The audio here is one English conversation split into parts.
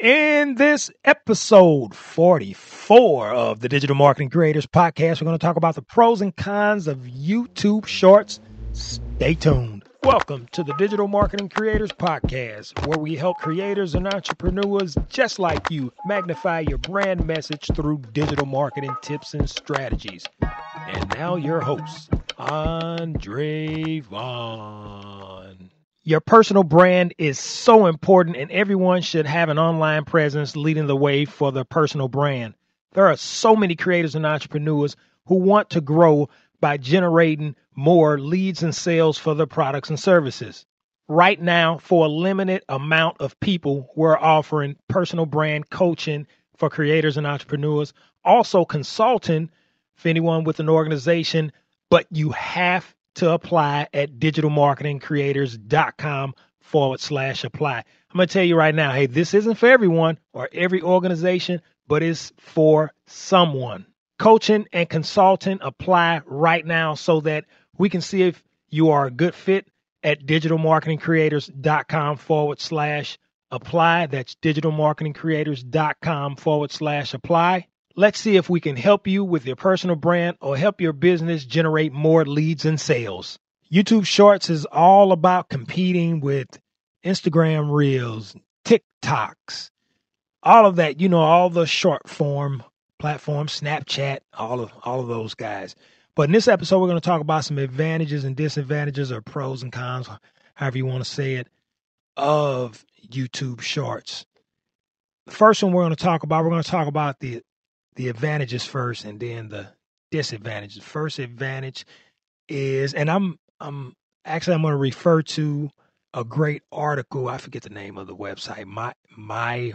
In this episode 44 of the Digital Marketing Creators Podcast, we're going to talk about the pros and cons of YouTube Shorts. Stay tuned. Welcome to the Digital Marketing Creators Podcast, where we help creators and entrepreneurs just like you magnify your brand message through digital marketing tips and strategies. And now, your host, Andre Vaughn. Your personal brand is so important, and everyone should have an online presence leading the way for their personal brand. There are so many creators and entrepreneurs who want to grow by generating more leads and sales for their products and services. Right now, for a limited amount of people, we're offering personal brand coaching for creators and entrepreneurs, also consulting for anyone with an organization, but you have to apply at digitalmarketingcreators.com forward slash apply. I'm going to tell you right now hey, this isn't for everyone or every organization, but it's for someone. Coaching and consulting apply right now so that we can see if you are a good fit at digitalmarketingcreators.com forward slash apply. That's digitalmarketingcreators.com forward slash apply. Let's see if we can help you with your personal brand or help your business generate more leads and sales. YouTube Shorts is all about competing with Instagram Reels, TikToks, all of that, you know, all the short form platforms, Snapchat, all of all of those guys. But in this episode, we're going to talk about some advantages and disadvantages or pros and cons, however you want to say it, of YouTube Shorts. The first one we're going to talk about, we're going to talk about the the advantages first and then the disadvantages. First advantage is, and I'm I'm actually I'm going to refer to a great article. I forget the name of the website. My my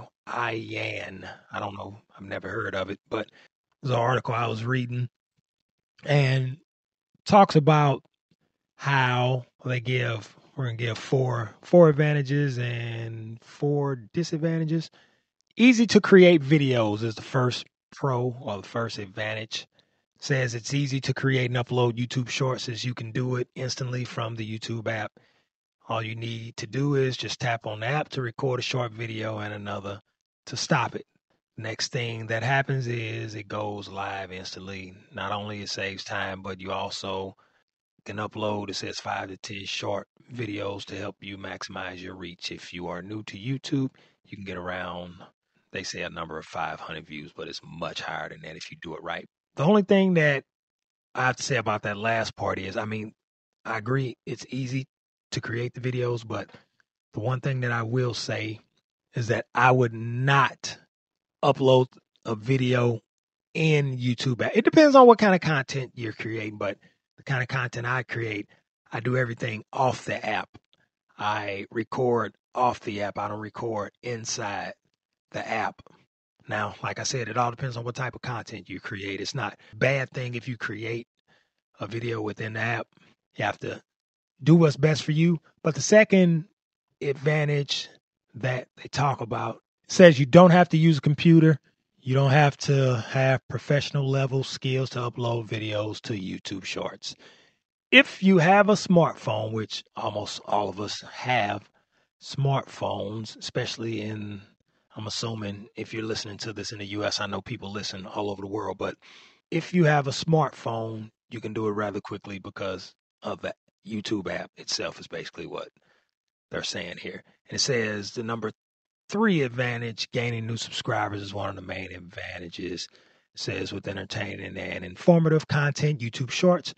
Ian. I don't know. I've never heard of it, but there's an article I was reading and talks about how they give we're gonna give four four advantages and four disadvantages. Easy to create videos is the first pro or the first advantage says it's easy to create and upload YouTube shorts as you can do it instantly from the YouTube app. All you need to do is just tap on the app to record a short video and another to stop it. Next thing that happens is it goes live instantly. Not only it saves time, but you also can upload, it says five to 10 short videos to help you maximize your reach. If you are new to YouTube, you can get around they say a number of 500 views, but it's much higher than that if you do it right. The only thing that I have to say about that last part is, I mean, I agree it's easy to create the videos, but the one thing that I will say is that I would not upload a video in YouTube. It depends on what kind of content you're creating, but the kind of content I create, I do everything off the app. I record off the app. I don't record inside the app. Now, like I said, it all depends on what type of content you create. It's not bad thing if you create a video within the app. You have to do what's best for you. But the second advantage that they talk about says you don't have to use a computer. You don't have to have professional level skills to upload videos to YouTube Shorts. If you have a smartphone, which almost all of us have smartphones, especially in I'm assuming if you're listening to this in the US, I know people listen all over the world, but if you have a smartphone, you can do it rather quickly because of the YouTube app itself, is basically what they're saying here. And it says the number three advantage gaining new subscribers is one of the main advantages. It says with entertaining and informative content, YouTube Shorts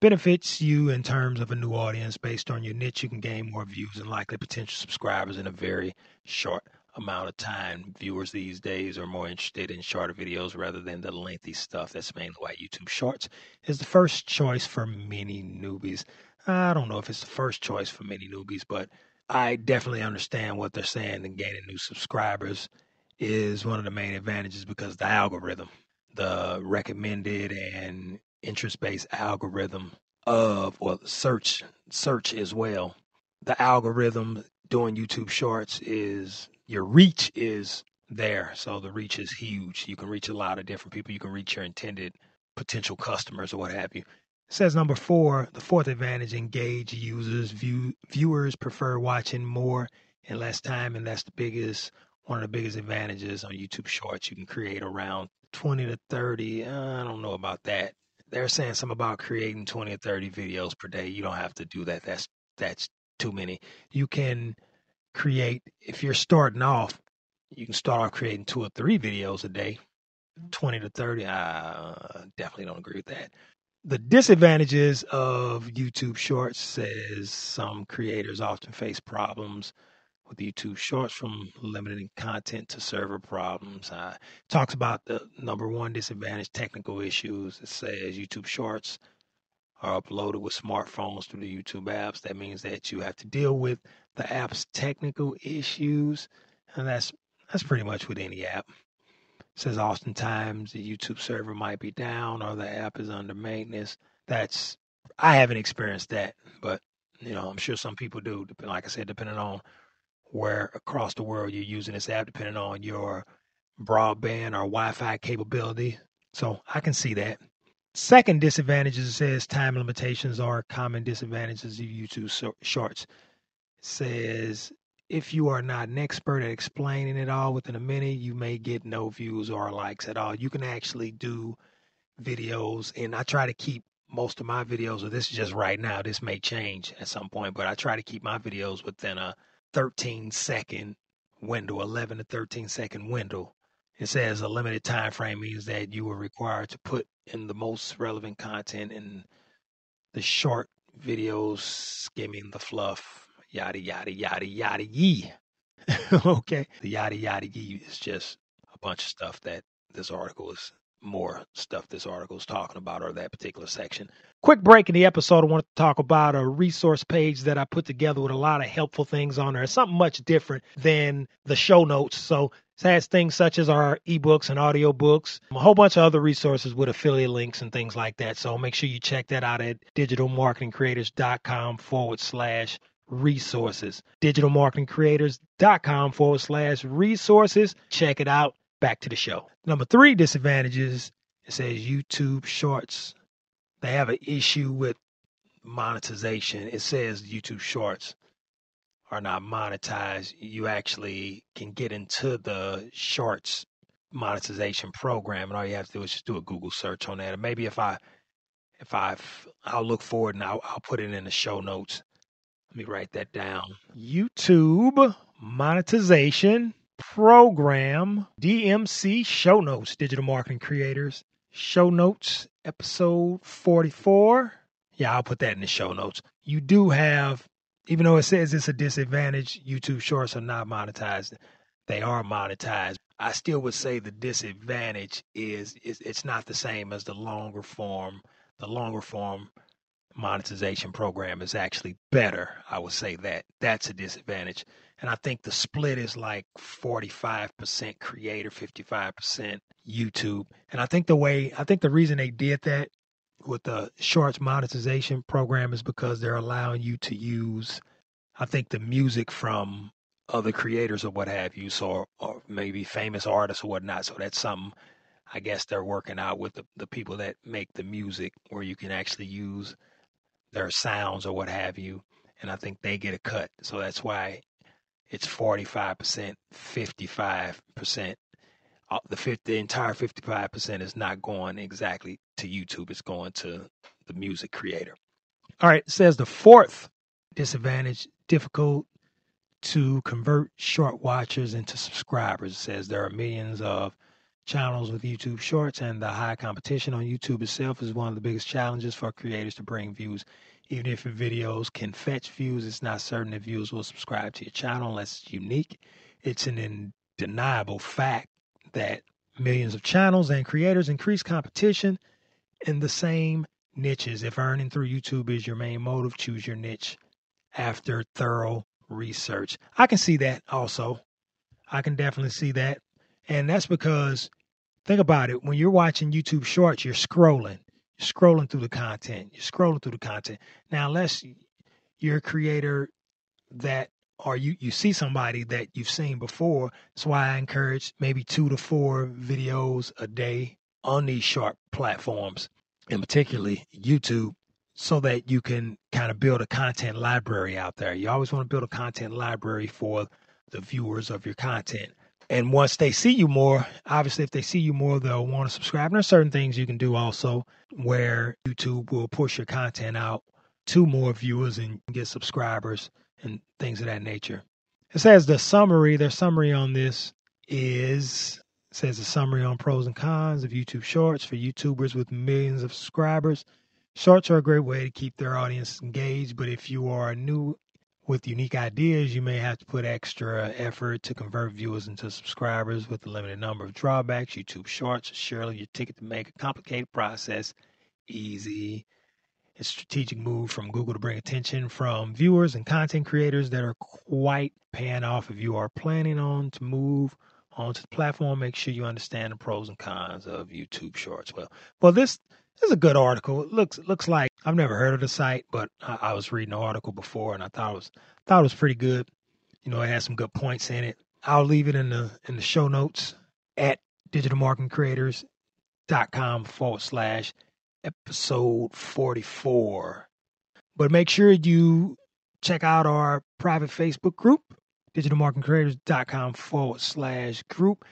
benefits you in terms of a new audience based on your niche. You can gain more views and likely potential subscribers in a very short amount of time. Viewers these days are more interested in shorter videos rather than the lengthy stuff. That's mainly why YouTube Shorts is the first choice for many newbies. I don't know if it's the first choice for many newbies, but I definitely understand what they're saying and gaining new subscribers is one of the main advantages because the algorithm, the recommended and interest based algorithm of well search search as well. The algorithm doing YouTube shorts is your reach is there. So the reach is huge. You can reach a lot of different people. You can reach your intended potential customers or what have you. It says number four, the fourth advantage, engage users. View, viewers prefer watching more in less time, and that's the biggest one of the biggest advantages on YouTube Shorts. You can create around 20 to 30. Uh, I don't know about that. They're saying something about creating 20 or 30 videos per day. You don't have to do that. That's that's too many. You can create if you're starting off. You can start off creating two or three videos a day. 20 to 30. I definitely don't agree with that. The disadvantages of YouTube Shorts says some creators often face problems with YouTube Shorts from limiting content to server problems. Uh, talks about the number one disadvantage technical issues. It says YouTube Shorts are uploaded with smartphones through the YouTube apps. That means that you have to deal with the app's technical issues, and that's that's pretty much with any app. It says oftentimes the YouTube server might be down or the app is under maintenance. That's I haven't experienced that, but you know I'm sure some people do. Like I said, depending on where across the world you're using this app, depending on your broadband or Wi-Fi capability. So I can see that. Second disadvantage is it says time limitations are common disadvantages of YouTube Shorts. It says if you are not an expert at explaining it all within a minute, you may get no views or likes at all. You can actually do videos, and I try to keep most of my videos, or this is just right now, this may change at some point, but I try to keep my videos within a 13 second window, 11 to 13 second window. It says a limited time frame means that you were required to put in the most relevant content in the short videos, skimming the fluff, yada yada yada yada yee. okay, the yada yada yee is just a bunch of stuff that this article is more stuff this article is talking about or that particular section. Quick break in the episode. I want to talk about a resource page that I put together with a lot of helpful things on there. Something much different than the show notes. So it has things such as our ebooks and audiobooks, a whole bunch of other resources with affiliate links and things like that. So make sure you check that out at digitalmarketingcreators.com forward slash resources. Digitalmarketingcreators.com forward slash resources. Check it out. Back to the show. Number three disadvantages it says YouTube Shorts. They have an issue with monetization. It says YouTube Shorts are not monetized. You actually can get into the Shorts monetization program, and all you have to do is just do a Google search on that. And maybe if I if I I'll look forward and I'll, I'll put it in the show notes. Let me write that down. YouTube monetization program DMC show notes, digital marketing creators. Show notes, episode 44. Yeah, I'll put that in the show notes. You do have, even though it says it's a disadvantage, YouTube shorts are not monetized. They are monetized. I still would say the disadvantage is, is it's not the same as the longer form. The longer form monetization program is actually better. I would say that that's a disadvantage. And I think the split is like 45% creator, 55% YouTube. And I think the way, I think the reason they did that with the shorts monetization program is because they're allowing you to use, I think, the music from other creators or what have you, so or maybe famous artists or whatnot. So that's something I guess they're working out with the, the people that make the music where you can actually use their sounds or what have you. And I think they get a cut. So that's why it's 45%, 55%. Uh, the 50, the entire 55% is not going exactly to YouTube. It's going to the music creator. All right. Says the fourth disadvantage, difficult to convert short watchers into subscribers. It says there are millions of channels with YouTube Shorts, and the high competition on YouTube itself is one of the biggest challenges for creators to bring views. Even if your videos can fetch views, it's not certain that viewers will subscribe to your channel unless it's unique. It's an undeniable fact that millions of channels and creators increase competition in the same niches. If earning through YouTube is your main motive, choose your niche after thorough research. I can see that also. I can definitely see that. And that's because think about it when you're watching YouTube shorts, you're scrolling. You're scrolling through the content. You're scrolling through the content. Now, unless you're a creator that or you, you see somebody that you've seen before, that's why I encourage maybe two to four videos a day on these short platforms, and particularly YouTube, so that you can kind of build a content library out there. You always want to build a content library for the viewers of your content. And once they see you more, obviously, if they see you more, they'll want to subscribe. And there's certain things you can do also where YouTube will push your content out to more viewers and get subscribers and things of that nature. It says the summary, their summary on this is says a summary on pros and cons of YouTube Shorts for YouTubers with millions of subscribers. Shorts are a great way to keep their audience engaged, but if you are new with unique ideas, you may have to put extra effort to convert viewers into subscribers with a limited number of drawbacks. YouTube Shorts surely your ticket to make a complicated process easy. It's a strategic move from Google to bring attention from viewers and content creators that are quite paying off. If you are planning on to move onto the platform, make sure you understand the pros and cons of YouTube Shorts. Well, well, this is a good article. It looks looks like I've never heard of the site, but I, I was reading the article before and I thought it was thought it was pretty good. You know, it has some good points in it. I'll leave it in the in the show notes at digitalmarketingcreators.com forward slash episode 44. But make sure you check out our private Facebook group, digitalmarketingcreators.com forward slash group.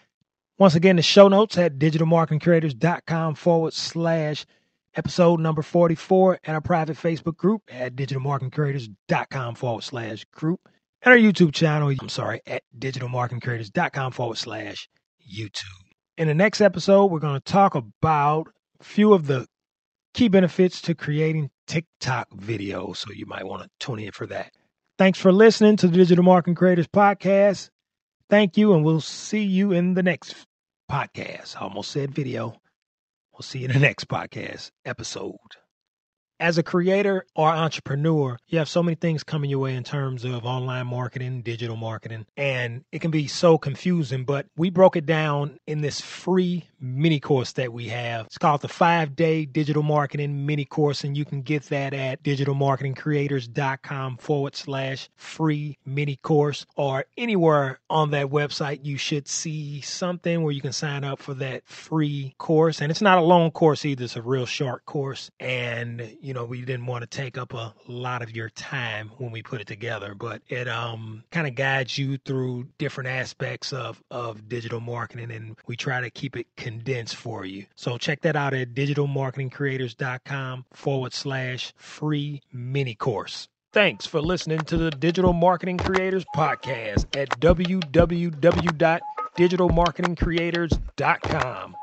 Once again, the show notes at digitalmarketingcreators.com forward slash episode number 44 and our private Facebook group at digitalmarketingcreators.com forward slash group and our YouTube channel, I'm sorry, at digitalmarketingcreators.com forward slash YouTube. In the next episode, we're going to talk about a few of the key benefits to creating TikTok videos. So you might want to tune in for that. Thanks for listening to the Digital Marketing Creators Podcast. Thank you, and we'll see you in the next podcast. I almost said video. We'll see you in the next podcast episode as a creator or entrepreneur, you have so many things coming your way in terms of online marketing, digital marketing, and it can be so confusing. But we broke it down in this free mini course that we have. It's called the five day digital marketing mini course, and you can get that at digitalmarketingcreators.com forward slash free mini course or anywhere on that website. You should see something where you can sign up for that free course. And it's not a long course either, it's a real short course. And you know, we didn't want to take up a lot of your time when we put it together, but it um kind of guides you through different aspects of of digital marketing and we try to keep it condensed for you. So check that out at digitalmarketingcreators.com forward slash free mini course. Thanks for listening to the Digital Marketing Creators Podcast at www.digitalmarketingcreators.com.